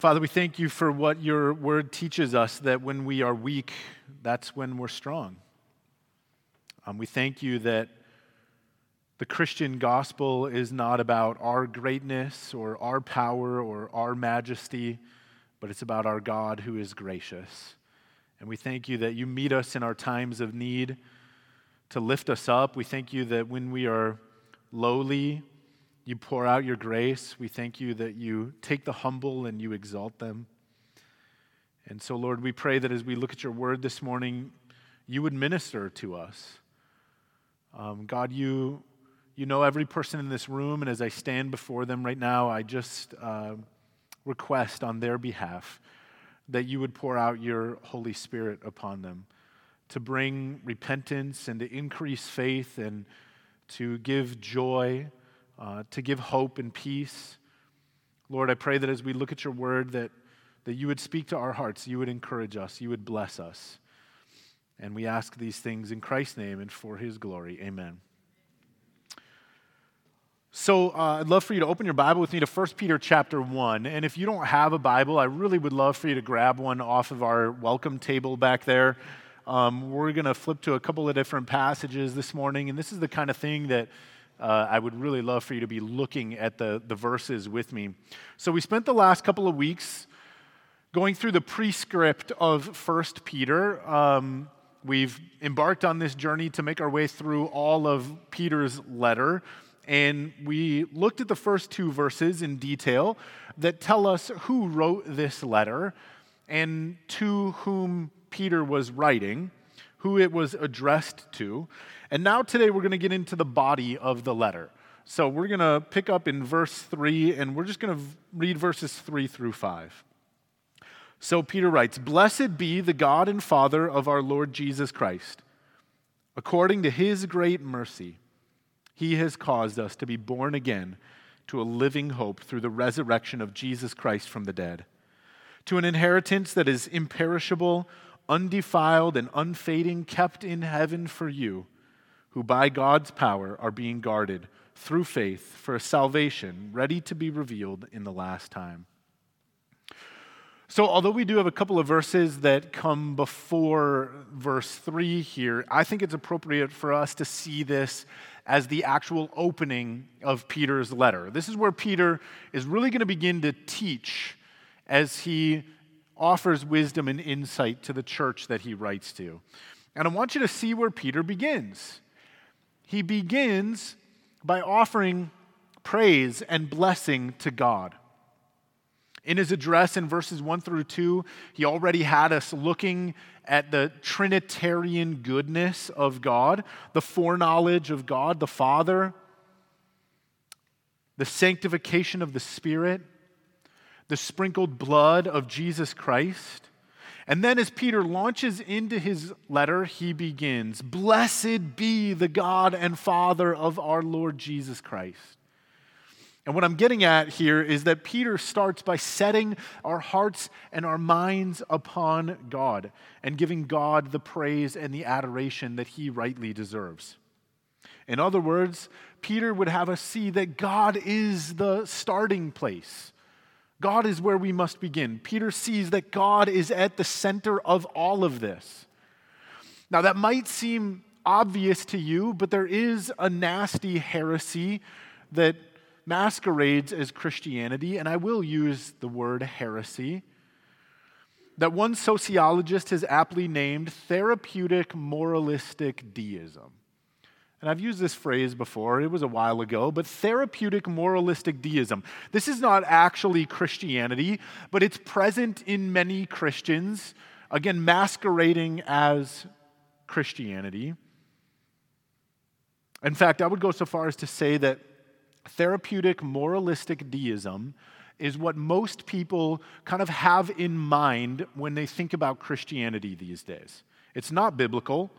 Father, we thank you for what your word teaches us that when we are weak, that's when we're strong. Um, we thank you that the Christian gospel is not about our greatness or our power or our majesty, but it's about our God who is gracious. And we thank you that you meet us in our times of need to lift us up. We thank you that when we are lowly, you pour out your grace. We thank you that you take the humble and you exalt them. And so, Lord, we pray that as we look at your word this morning, you would minister to us. Um, God, you you know every person in this room, and as I stand before them right now, I just uh, request on their behalf that you would pour out your Holy Spirit upon them to bring repentance and to increase faith and to give joy, uh, to give hope and peace. Lord, I pray that as we look at your word, that, that you would speak to our hearts, you would encourage us, you would bless us. And we ask these things in Christ's name and for his glory. Amen. So uh, I'd love for you to open your Bible with me to 1 Peter chapter 1. And if you don't have a Bible, I really would love for you to grab one off of our welcome table back there. Um, we're going to flip to a couple of different passages this morning, and this is the kind of thing that uh, I would really love for you to be looking at the, the verses with me. So we spent the last couple of weeks going through the prescript of 1 Peter. Um, we've embarked on this journey to make our way through all of Peter's letter and we looked at the first two verses in detail that tell us who wrote this letter and to whom Peter was writing, who it was addressed to. And now today we're going to get into the body of the letter. So we're going to pick up in verse 3, and we're just going to read verses 3 through 5. So Peter writes Blessed be the God and Father of our Lord Jesus Christ. According to his great mercy, he has caused us to be born again to a living hope through the resurrection of Jesus Christ from the dead, to an inheritance that is imperishable, undefiled, and unfading, kept in heaven for you, who by God's power are being guarded through faith for a salvation ready to be revealed in the last time. So, although we do have a couple of verses that come before verse 3 here, I think it's appropriate for us to see this as the actual opening of Peter's letter. This is where Peter is really going to begin to teach as he offers wisdom and insight to the church that he writes to. And I want you to see where Peter begins. He begins by offering praise and blessing to God. In his address in verses 1 through 2, he already had us looking at the Trinitarian goodness of God, the foreknowledge of God the Father, the sanctification of the Spirit, the sprinkled blood of Jesus Christ. And then, as Peter launches into his letter, he begins Blessed be the God and Father of our Lord Jesus Christ and what I'm getting at here is that Peter starts by setting our hearts and our minds upon God and giving God the praise and the adoration that he rightly deserves. In other words, Peter would have us see that God is the starting place. God is where we must begin. Peter sees that God is at the center of all of this. Now, that might seem obvious to you, but there is a nasty heresy that masquerades as Christianity, and I will use the word heresy, that one sociologist has aptly named therapeutic moralistic deism. And I've used this phrase before, it was a while ago, but therapeutic moralistic deism. This is not actually Christianity, but it's present in many Christians, again, masquerading as Christianity. In fact, I would go so far as to say that therapeutic moralistic deism is what most people kind of have in mind when they think about Christianity these days. It's not biblical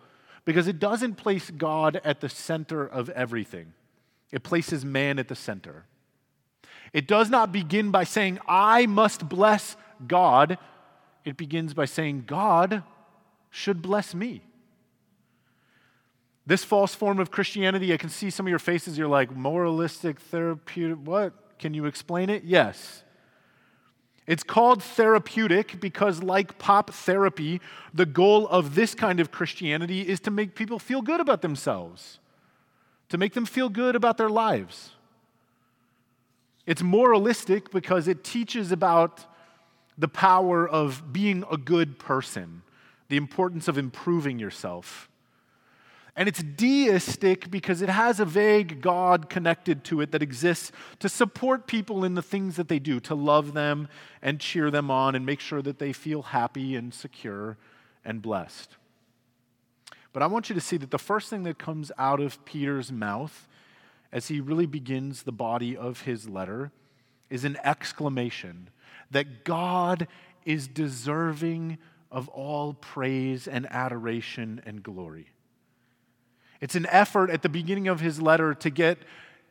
because it doesn't place God at the center of everything, it places man at the center. It does not begin by saying, I must bless God. It begins by saying, God should bless me. This false form of Christianity, I can see some of your faces. You're like, moralistic, therapeutic, what? Can you explain it? Yes. It's called therapeutic because, like pop therapy, the goal of this kind of Christianity is to make people feel good about themselves, to make them feel good about their lives. It's moralistic because it teaches about the power of being a good person, the importance of improving yourself. And it's deistic because it has a vague God connected to it that exists to support people in the things that they do, to love them and cheer them on and make sure that they feel happy and secure and blessed. But I want you to see that the first thing that comes out of Peter's mouth as he really begins the body of his letter is an exclamation that God is deserving of all praise and adoration and glory. It's an effort at the beginning of his letter to get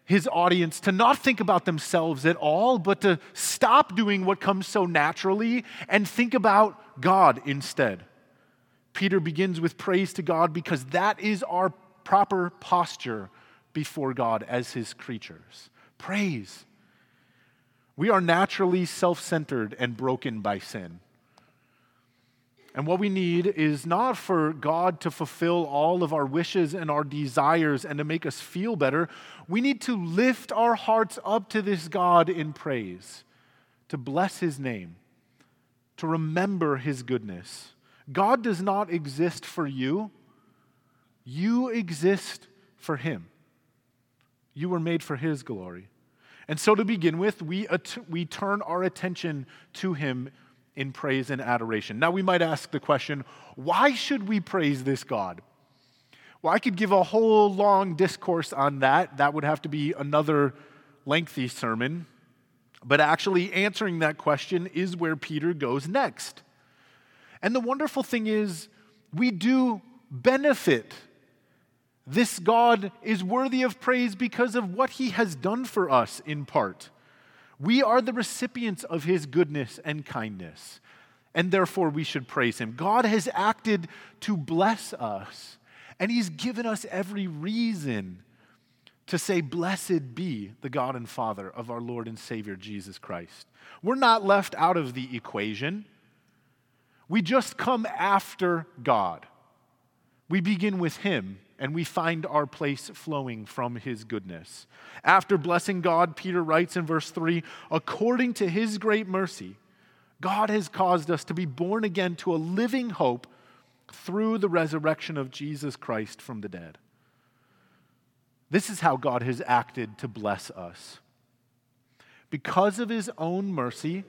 his audience to not think about themselves at all, but to stop doing what comes so naturally and think about God instead. Peter begins with praise to God because that is our proper posture before God as his creatures. Praise. We are naturally self centered and broken by sin. And what we need is not for God to fulfill all of our wishes and our desires and to make us feel better. We need to lift our hearts up to this God in praise, to bless his name, to remember his goodness. God does not exist for you, you exist for him. You were made for his glory. And so, to begin with, we, at- we turn our attention to him in praise and adoration. Now, we might ask the question why should we praise this God? Well, I could give a whole long discourse on that. That would have to be another lengthy sermon. But actually, answering that question is where Peter goes next. And the wonderful thing is, we do benefit. This God is worthy of praise because of what he has done for us in part. We are the recipients of his goodness and kindness, and therefore we should praise him. God has acted to bless us, and he's given us every reason to say, Blessed be the God and Father of our Lord and Savior Jesus Christ. We're not left out of the equation. We just come after God. We begin with Him and we find our place flowing from his goodness. After blessing God, Peter writes in verse 3 according to his great mercy, God has caused us to be born again to a living hope through the resurrection of Jesus Christ from the dead. This is how God has acted to bless us. Because of his own mercy,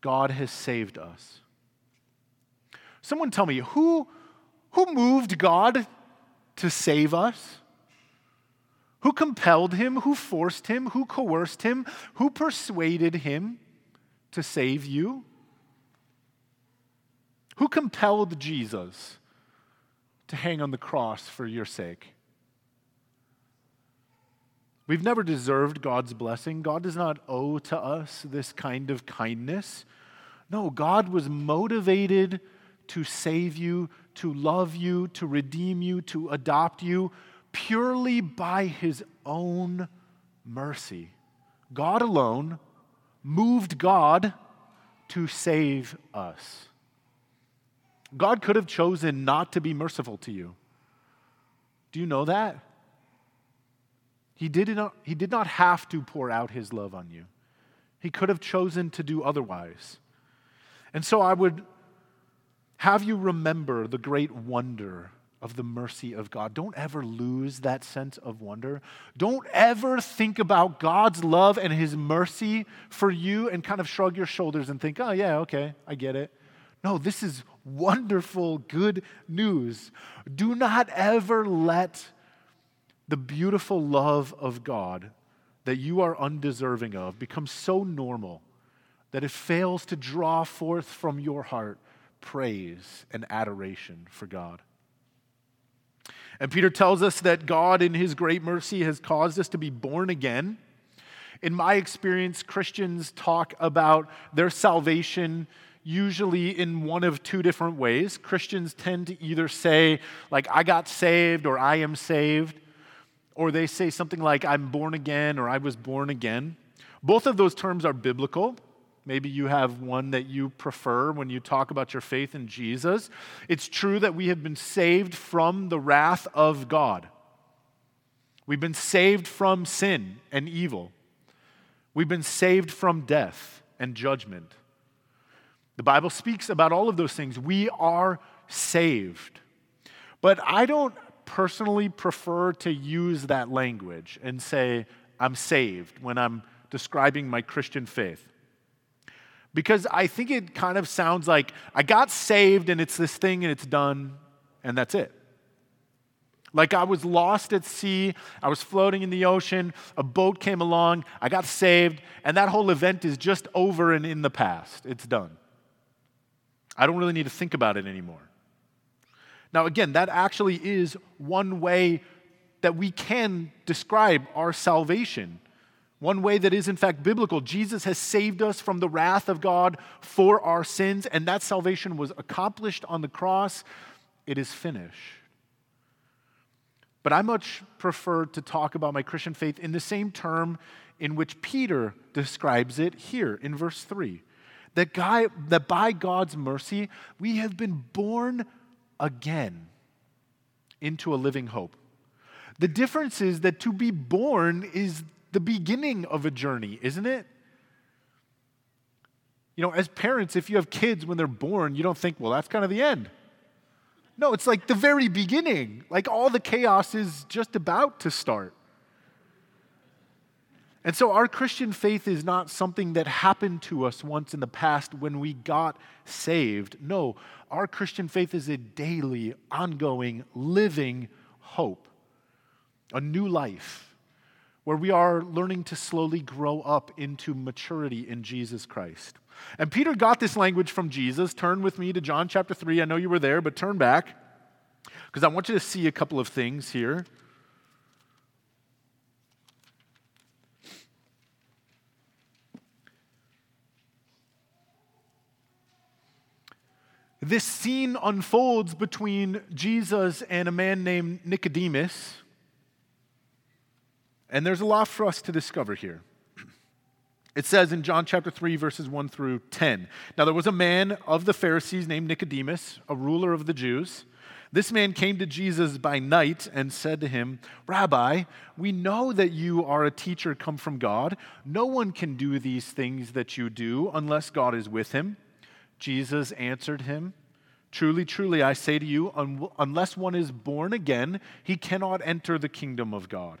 God has saved us. Someone tell me, who, who moved God to save us? Who compelled him? Who forced him? Who coerced him? Who persuaded him to save you? Who compelled Jesus to hang on the cross for your sake? We've never deserved God's blessing. God does not owe to us this kind of kindness. No, God was motivated to save you, to love you, to redeem you, to adopt you purely by his own mercy. God alone moved God to save us. God could have chosen not to be merciful to you. Do you know that? He did, not, he did not have to pour out his love on you. He could have chosen to do otherwise. And so I would have you remember the great wonder of the mercy of God. Don't ever lose that sense of wonder. Don't ever think about God's love and His mercy for you and kind of shrug your shoulders and think, oh, yeah, okay, I get it. No, this is wonderful, good news. Do not ever let the beautiful love of God that you are undeserving of become so normal that it fails to draw forth from your heart praise and adoration for God. And Peter tells us that God, in his great mercy, has caused us to be born again. In my experience, Christians talk about their salvation usually in one of two different ways. Christians tend to either say, like, I got saved or I am saved, or they say something like, I'm born again or I was born again. Both of those terms are biblical. Maybe you have one that you prefer when you talk about your faith in Jesus. It's true that we have been saved from the wrath of God. We've been saved from sin and evil. We've been saved from death and judgment. The Bible speaks about all of those things. We are saved. But I don't personally prefer to use that language and say, I'm saved when I'm describing my Christian faith because I think it kind of sounds like I got saved and it's this thing and it's done and that's it. Like I was lost at sea, I was floating in the ocean, a boat came along, I got saved, and that whole event is just over and in the past. It's done. I don't really need to think about it anymore. Now, again, that actually is one way that we can describe our salvation one way that is, in fact, biblical. Jesus has saved us from the wrath of God for our sins, and that salvation was accomplished on the cross. It is finished. But I much prefer to talk about my Christian faith in the same term in which Peter describes it here in verse 3 that, guy, that by God's mercy, we have been born again into a living hope. The difference is that to be born is the beginning of a journey, isn't it? You know, as parents, if you have kids when they're born, you don't think, well, that's kind of the end. No, it's like the very beginning. Like all the chaos is just about to start. And so our Christian faith is not something that happened to us once in the past when we got saved. No, our Christian faith is a daily, ongoing, living hope, a new life where we are learning to slowly grow up into maturity in Jesus Christ. And Peter got this language from Jesus. Turn with me to John chapter 3. I know you were there, but turn back because I want you to see a couple of things here. This scene unfolds between Jesus and a man named Nicodemus. And there's a lot for us to discover here. It says in John chapter 3, verses 1 through 10. Now, there was a man of the Pharisees named Nicodemus, a ruler of the Jews. This man came to Jesus by night and said to him, Rabbi, we know that you are a teacher come from God. No one can do these things that you do unless God is with him. Jesus answered him, Truly, truly, I say to you, un- unless one is born again, he cannot enter the kingdom of God.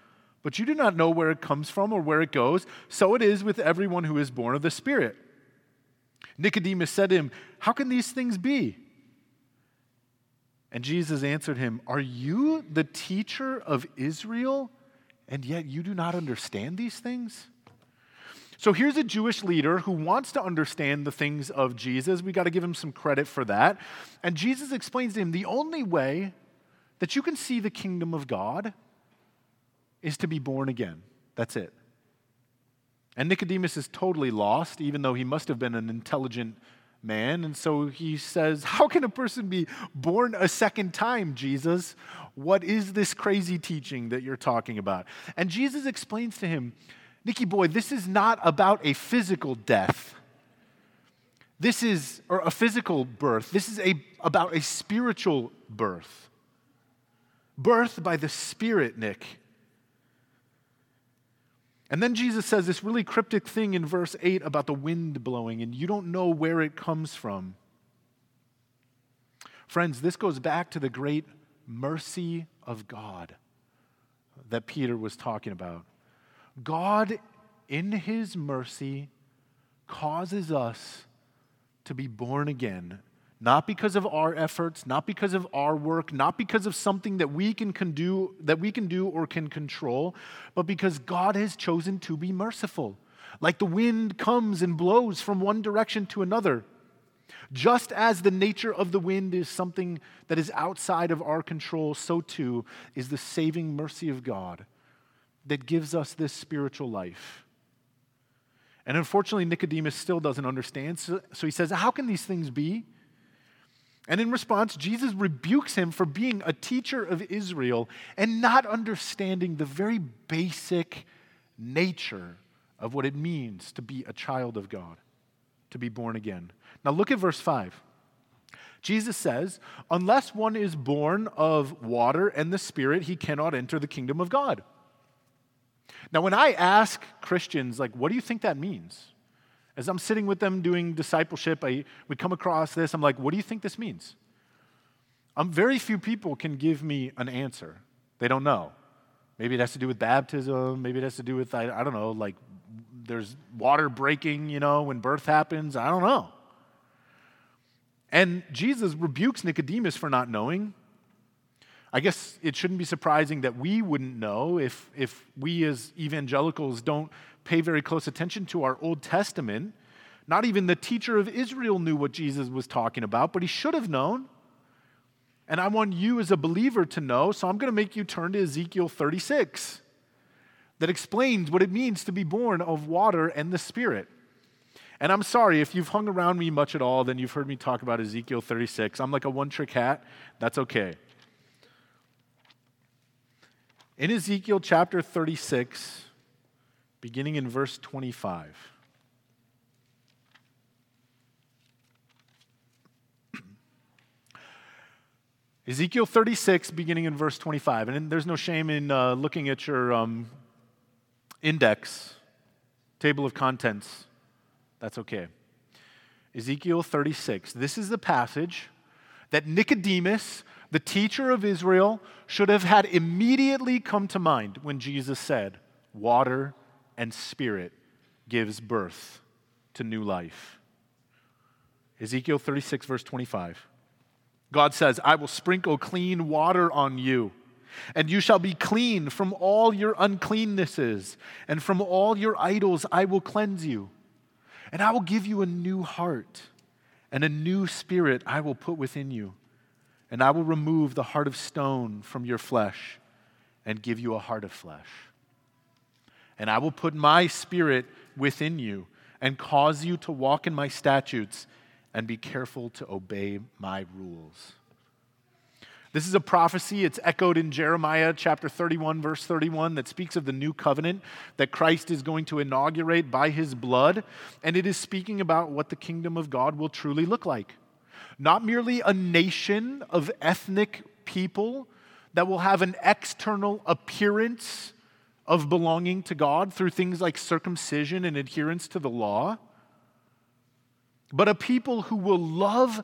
but you do not know where it comes from or where it goes. So it is with everyone who is born of the Spirit. Nicodemus said to him, How can these things be? And Jesus answered him, Are you the teacher of Israel, and yet you do not understand these things? So here's a Jewish leader who wants to understand the things of Jesus. We got to give him some credit for that. And Jesus explains to him the only way that you can see the kingdom of God is to be born again. That's it. And Nicodemus is totally lost, even though he must have been an intelligent man. And so he says, How can a person be born a second time, Jesus? What is this crazy teaching that you're talking about? And Jesus explains to him, Nicky boy, this is not about a physical death. This is, or a physical birth. This is a, about a spiritual birth. Birth by the Spirit, Nick. And then Jesus says this really cryptic thing in verse 8 about the wind blowing, and you don't know where it comes from. Friends, this goes back to the great mercy of God that Peter was talking about. God, in his mercy, causes us to be born again not because of our efforts, not because of our work, not because of something that we can, can do that we can do or can control, but because God has chosen to be merciful. Like the wind comes and blows from one direction to another. Just as the nature of the wind is something that is outside of our control, so too is the saving mercy of God that gives us this spiritual life. And unfortunately, Nicodemus still doesn't understand. So, so, he says, How can these things be? And in response, Jesus rebukes him for being a teacher of Israel and not understanding the very basic nature of what it means to be a child of God, to be born again. Now, look at verse 5. Jesus says, Unless one is born of water and the Spirit, he cannot enter the kingdom of God. Now, when I ask Christians, like, what do you think that means? As I'm sitting with them doing discipleship, I, we come across this. I'm like, what do you think this means? Um, very few people can give me an answer. They don't know. Maybe it has to do with baptism. Maybe it has to do with, I, I don't know, like there's water breaking, you know, when birth happens. I don't know. And Jesus rebukes Nicodemus for not knowing. I guess it shouldn't be surprising that we wouldn't know if, if we as evangelicals don't pay very close attention to our Old Testament. Not even the teacher of Israel knew what Jesus was talking about, but he should have known. And I want you as a believer to know, so I'm going to make you turn to Ezekiel 36 that explains what it means to be born of water and the Spirit. And I'm sorry, if you've hung around me much at all, then you've heard me talk about Ezekiel 36. I'm like a one trick hat. That's okay. In Ezekiel chapter 36, beginning in verse 25. Ezekiel 36, beginning in verse 25. And there's no shame in uh, looking at your um, index, table of contents. That's okay. Ezekiel 36. This is the passage that Nicodemus the teacher of Israel should have had immediately come to mind when Jesus said, Water and spirit gives birth to new life. Ezekiel 36, verse 25. God says, I will sprinkle clean water on you, and you shall be clean from all your uncleannesses, and from all your idols I will cleanse you. And I will give you a new heart, and a new spirit I will put within you and I will remove the heart of stone from your flesh and give you a heart of flesh. And I will put my spirit within you and cause you to walk in my statutes and be careful to obey my rules. This is a prophecy. It's echoed in Jeremiah chapter 31, verse 31, that speaks of the new covenant that Christ is going to inaugurate by his blood. And it is speaking about what the kingdom of God will truly look like not merely a nation of ethnic people that will have an external appearance of belonging to God through things like circumcision and adherence to the law, but a people who will love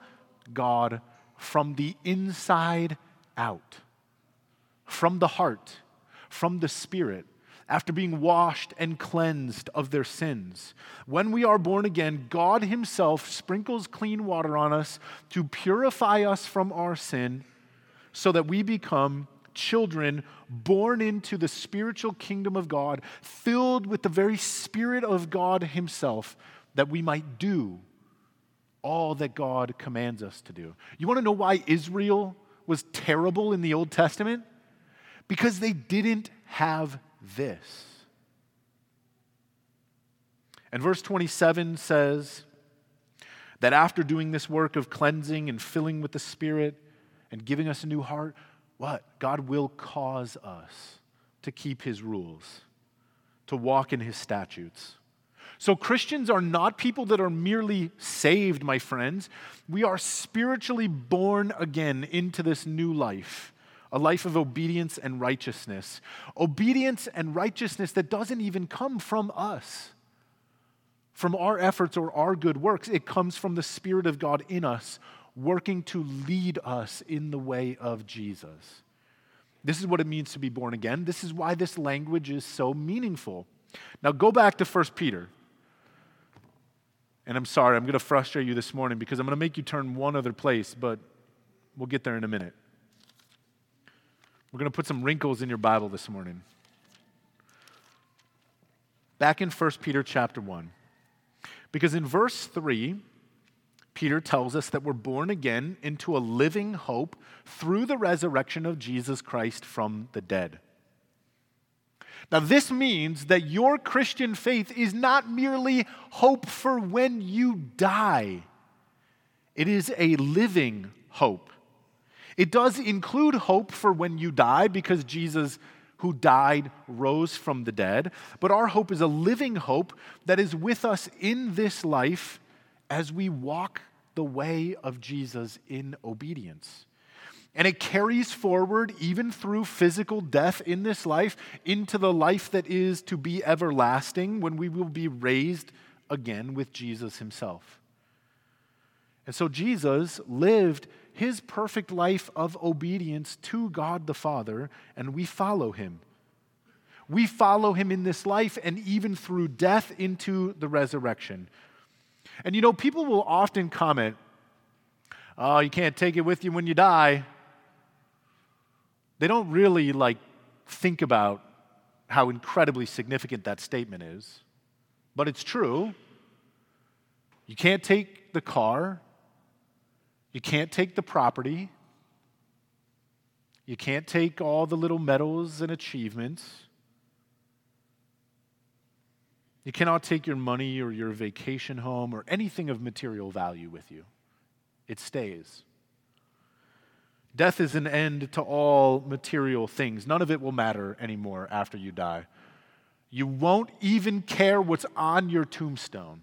God from the inside out, from the heart, from the spirit after being washed and cleansed of their sins. When we are born again, God Himself sprinkles clean water on us to purify us from our sin so that we become children born into the spiritual kingdom of God, filled with the very Spirit of God Himself, that we might do all that God commands us to do. You want to know why Israel was terrible in the Old Testament? Because they didn't have this. And verse 27 says that after doing this work of cleansing and filling with the Spirit and giving us a new heart, what? God will cause us to keep His rules, to walk in His statutes. So, Christians are not people that are merely saved, my friends. We are spiritually born again into this new life a life of obedience and righteousness. Obedience and righteousness that doesn't even come from us, from our efforts or our good works. It comes from the Spirit of God in us, working to lead us in the way of Jesus. This is what it means to be born again. This is why this language is so meaningful. Now, go back to 1 Peter. And I'm sorry, I'm going to frustrate you this morning because I'm going to make you turn one other place, but we'll get there in a minute. We're going to put some wrinkles in your Bible this morning. back in 1 Peter chapter 1. Because in verse 3, Peter tells us that we're born again into a living hope through the resurrection of Jesus Christ from the dead. Now, this means that your Christian faith is not merely hope for when you die, it is a living hope. It does include hope for when you die because Jesus, who died, rose from the dead. But our hope is a living hope that is with us in this life as we walk the way of Jesus in obedience. And it carries forward, even through physical death in this life, into the life that is to be everlasting when we will be raised again with Jesus himself. And so Jesus lived his perfect life of obedience to God the Father, and we follow him. We follow him in this life and even through death into the resurrection. And you know, people will often comment, oh, you can't take it with you when you die. They don't really like think about how incredibly significant that statement is. But it's true. You can't take the car. You can't take the property. You can't take all the little medals and achievements. You cannot take your money or your vacation home or anything of material value with you. It stays. Death is an end to all material things. None of it will matter anymore after you die. You won't even care what's on your tombstone.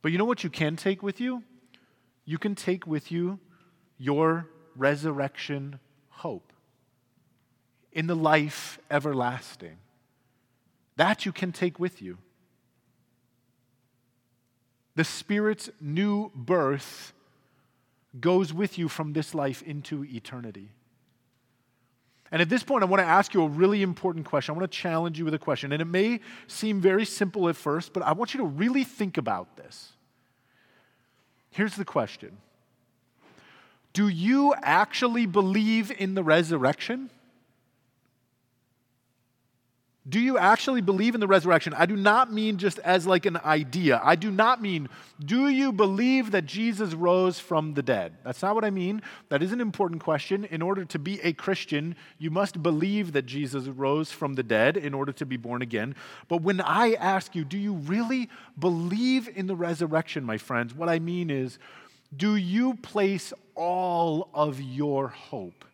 But you know what you can take with you? You can take with you your resurrection hope in the life everlasting. That you can take with you. The Spirit's new birth goes with you from this life into eternity. And at this point, I want to ask you a really important question. I want to challenge you with a question. And it may seem very simple at first, but I want you to really think about this. Here's the question Do you actually believe in the resurrection? Do you actually believe in the resurrection? I do not mean just as like an idea. I do not mean, do you believe that Jesus rose from the dead? That's not what I mean. That is an important question. In order to be a Christian, you must believe that Jesus rose from the dead in order to be born again. But when I ask you, do you really believe in the resurrection, my friends? What I mean is, do you place all of your hope,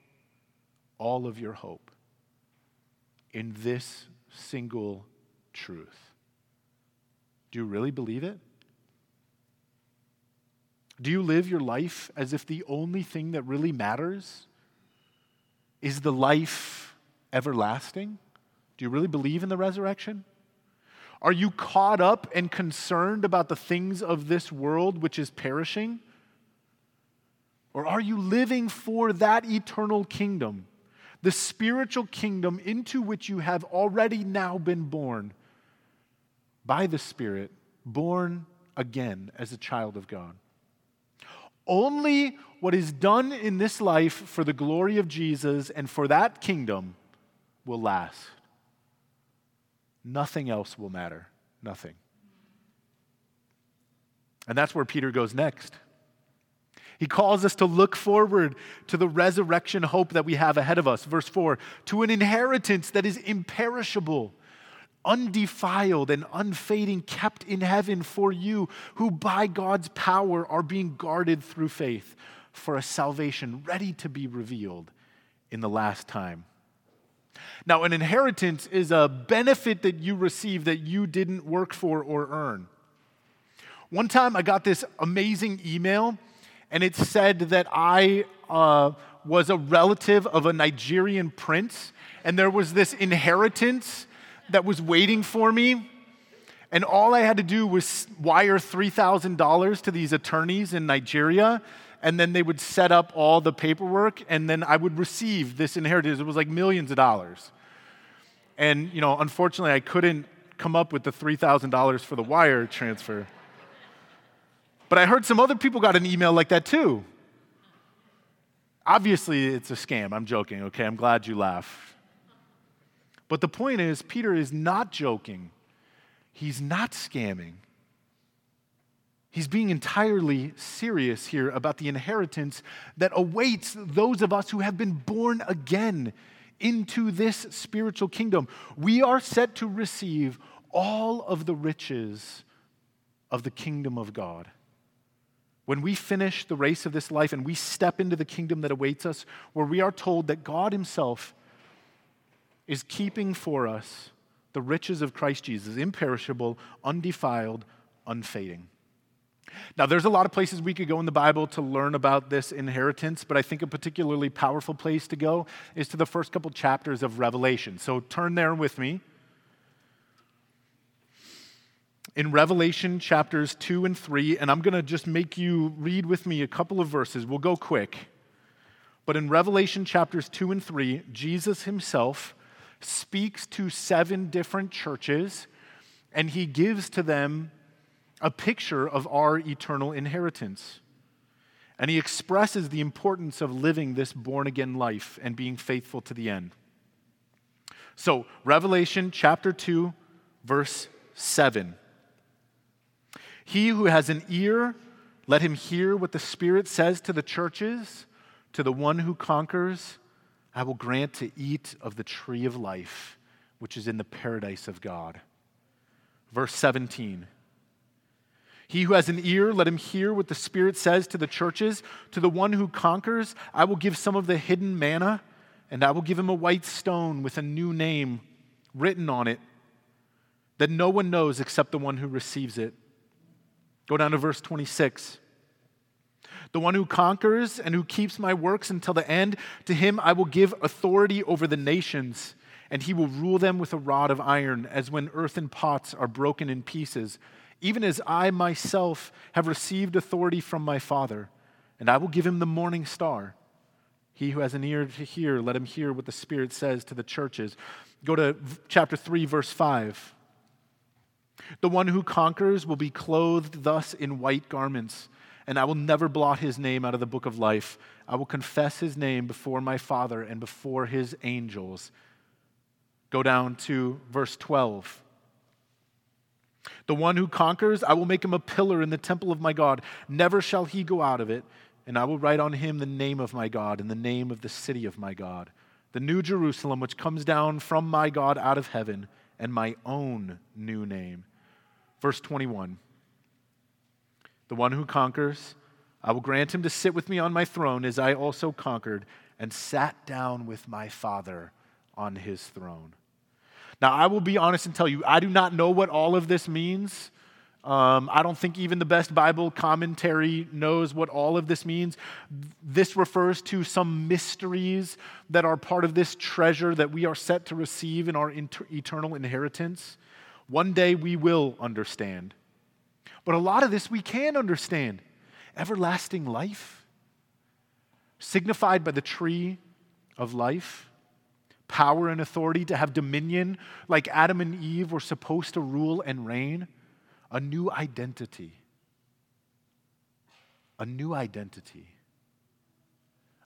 all of your hope in this single truth. Do you really believe it? Do you live your life as if the only thing that really matters is the life everlasting? Do you really believe in the resurrection? Are you caught up and concerned about the things of this world which is perishing? Or are you living for that eternal kingdom the spiritual kingdom into which you have already now been born by the Spirit, born again as a child of God. Only what is done in this life for the glory of Jesus and for that kingdom will last. Nothing else will matter. Nothing. And that's where Peter goes next. He calls us to look forward to the resurrection hope that we have ahead of us. Verse 4 to an inheritance that is imperishable, undefiled, and unfading, kept in heaven for you, who by God's power are being guarded through faith for a salvation ready to be revealed in the last time. Now, an inheritance is a benefit that you receive that you didn't work for or earn. One time I got this amazing email and it said that I uh, was a relative of a Nigerian prince, and there was this inheritance that was waiting for me. And all I had to do was wire $3,000 to these attorneys in Nigeria, and then they would set up all the paperwork, and then I would receive this inheritance. It was like millions of dollars. And, you know, unfortunately, I couldn't come up with the $3,000 for the wire transfer. But I heard some other people got an email like that too. Obviously, it's a scam. I'm joking, okay? I'm glad you laugh. But the point is, Peter is not joking, he's not scamming. He's being entirely serious here about the inheritance that awaits those of us who have been born again into this spiritual kingdom. We are set to receive all of the riches of the kingdom of God. When we finish the race of this life and we step into the kingdom that awaits us, where we are told that God Himself is keeping for us the riches of Christ Jesus, imperishable, undefiled, unfading. Now, there's a lot of places we could go in the Bible to learn about this inheritance, but I think a particularly powerful place to go is to the first couple chapters of Revelation. So turn there with me. In Revelation chapters 2 and 3, and I'm going to just make you read with me a couple of verses. We'll go quick. But in Revelation chapters 2 and 3, Jesus himself speaks to seven different churches, and he gives to them a picture of our eternal inheritance. And he expresses the importance of living this born again life and being faithful to the end. So, Revelation chapter 2, verse 7. He who has an ear, let him hear what the Spirit says to the churches. To the one who conquers, I will grant to eat of the tree of life, which is in the paradise of God. Verse 17. He who has an ear, let him hear what the Spirit says to the churches. To the one who conquers, I will give some of the hidden manna, and I will give him a white stone with a new name written on it that no one knows except the one who receives it. Go down to verse 26. The one who conquers and who keeps my works until the end, to him I will give authority over the nations, and he will rule them with a rod of iron, as when earthen pots are broken in pieces even as I myself have received authority from my Father, and I will give him the morning star. He who has an ear to hear, let him hear what the Spirit says to the churches. Go to chapter 3, verse 5. The one who conquers will be clothed thus in white garments, and I will never blot his name out of the book of life. I will confess his name before my Father and before his angels. Go down to verse 12. The one who conquers, I will make him a pillar in the temple of my God. Never shall he go out of it. And I will write on him the name of my God and the name of the city of my God, the new Jerusalem, which comes down from my God out of heaven, and my own new name. Verse 21 The one who conquers, I will grant him to sit with me on my throne, as I also conquered and sat down with my Father on his throne. Now, I will be honest and tell you, I do not know what all of this means. Um, I don't think even the best Bible commentary knows what all of this means. This refers to some mysteries that are part of this treasure that we are set to receive in our inter- eternal inheritance. One day we will understand. But a lot of this we can understand. Everlasting life, signified by the tree of life power and authority, to have dominion like Adam and Eve were supposed to rule and reign, a new identity. A new identity.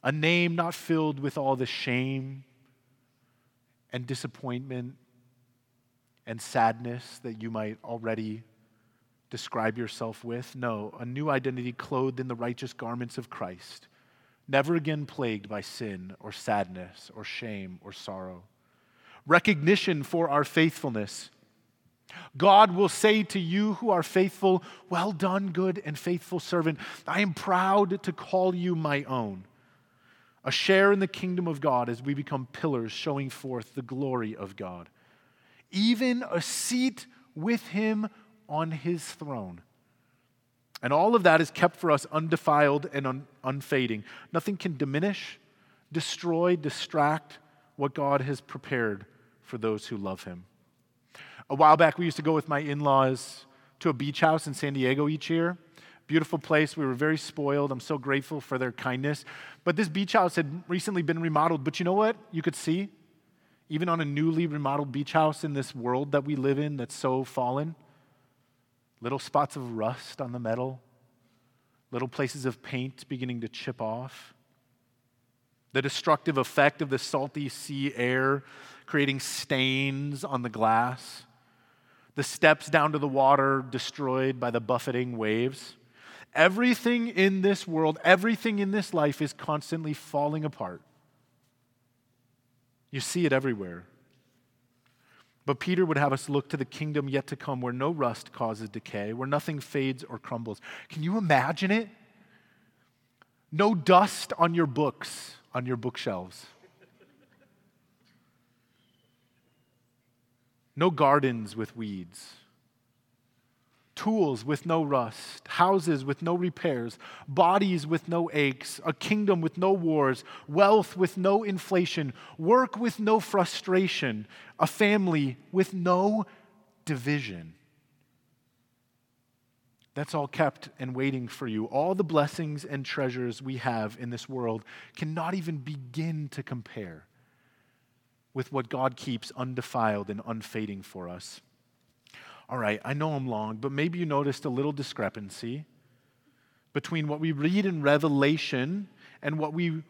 A name not filled with all the shame and disappointment and sadness that you might already describe yourself with. No, a new identity clothed in the righteous garments of Christ never again plagued by sin or sadness or shame or sorrow. Recognition for our faithfulness. God will say to you who are faithful, Well done, good and faithful servant. I am proud to call you my own. A share in the kingdom of God as we become pillars showing forth the glory of God. Even a seat with him on his throne. And all of that is kept for us undefiled and un- unfading. Nothing can diminish, destroy, distract what God has prepared for those who love Him. A while back, we used to go with my in laws to a beach house in San Diego each year. Beautiful place. We were very spoiled. I'm so grateful for their kindness. But this beach house had recently been remodeled. But you know what? You could see, even on a newly remodeled beach house in this world that we live in that's so fallen, little spots of rust on the metal, little places of paint beginning to chip off. The destructive effect of the salty sea air creating stains on the glass, the steps down to the water destroyed by the buffeting waves. Everything in this world, everything in this life is constantly falling apart. You see it everywhere. But Peter would have us look to the kingdom yet to come where no rust causes decay, where nothing fades or crumbles. Can you imagine it? No dust on your books, on your bookshelves. No gardens with weeds. Tools with no rust, houses with no repairs, bodies with no aches, a kingdom with no wars, wealth with no inflation, work with no frustration, a family with no division. That's all kept and waiting for you. All the blessings and treasures we have in this world cannot even begin to compare with what God keeps undefiled and unfading for us. All right, I know I'm long, but maybe you noticed a little discrepancy between what we read in Revelation and what we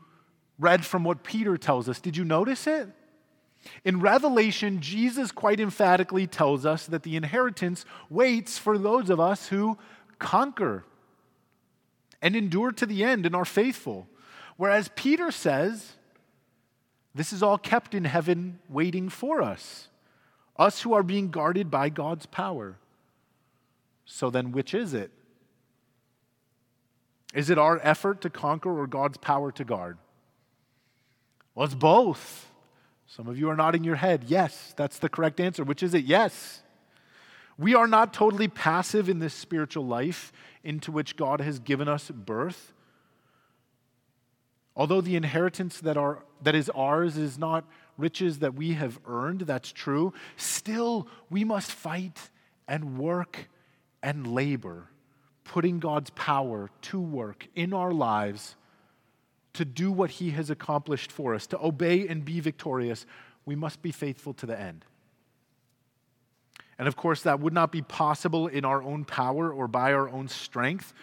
read from what Peter tells us. Did you notice it? In Revelation, Jesus quite emphatically tells us that the inheritance waits for those of us who conquer and endure to the end and are faithful. Whereas Peter says, this is all kept in heaven waiting for us us who are being guarded by God's power. So then, which is it? Is it our effort to conquer or God's power to guard? Well, it's both. Some of you are nodding your head. Yes, that's the correct answer. Which is it? Yes. We are not totally passive in this spiritual life into which God has given us birth. Although the inheritance that, are, that is ours is not riches that we have earned, that's true, still we must fight and work and labor, putting God's power to work in our lives to do what He has accomplished for us, to obey and be victorious. We must be faithful to the end. And of course, that would not be possible in our own power or by our own strength.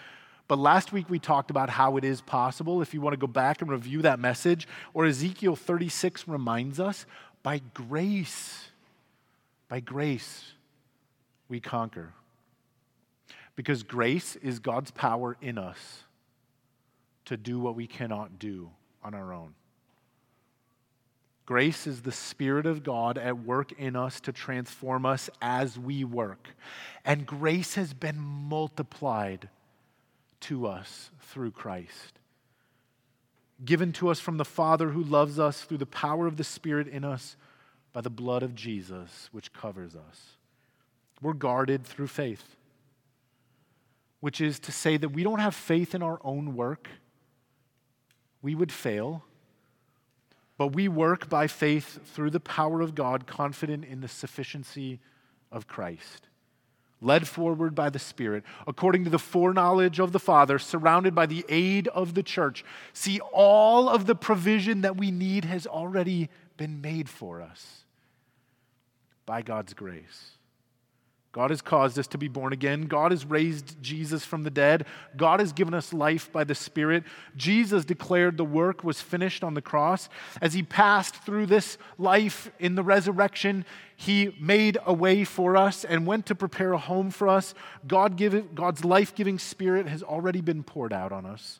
But last week we talked about how it is possible. If you want to go back and review that message, or Ezekiel 36 reminds us, by grace, by grace, we conquer. Because grace is God's power in us to do what we cannot do on our own. Grace is the Spirit of God at work in us to transform us as we work. And grace has been multiplied to us through Christ. Given to us from the Father who loves us through the power of the Spirit in us by the blood of Jesus, which covers us. We're guarded through faith, which is to say that we don't have faith in our own work. We would fail. But we work by faith through the power of God, confident in the sufficiency of Christ led forward by the Spirit, according to the foreknowledge of the Father, surrounded by the aid of the church. See, all of the provision that we need has already been made for us by God's grace. God has caused us to be born again. God has raised Jesus from the dead. God has given us life by the Spirit. Jesus declared the work was finished on the cross. As he passed through this life in the resurrection, he made a way for us and went to prepare a home for us. God give, God's life giving Spirit has already been poured out on us.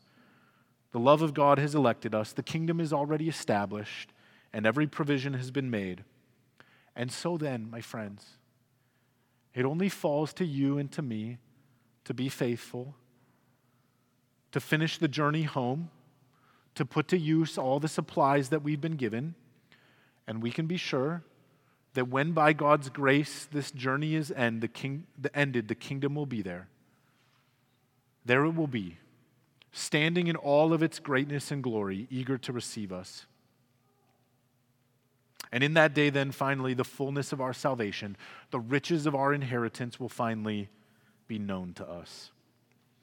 The love of God has elected us. The kingdom is already established, and every provision has been made. And so then, my friends, it only falls to you and to me to be faithful, to finish the journey home, to put to use all the supplies that we've been given. And we can be sure that when by God's grace this journey is end, the king, the ended, the kingdom will be there. There it will be, standing in all of its greatness and glory, eager to receive us. And in that day, then, finally, the fullness of our salvation, the riches of our inheritance will finally be known to us.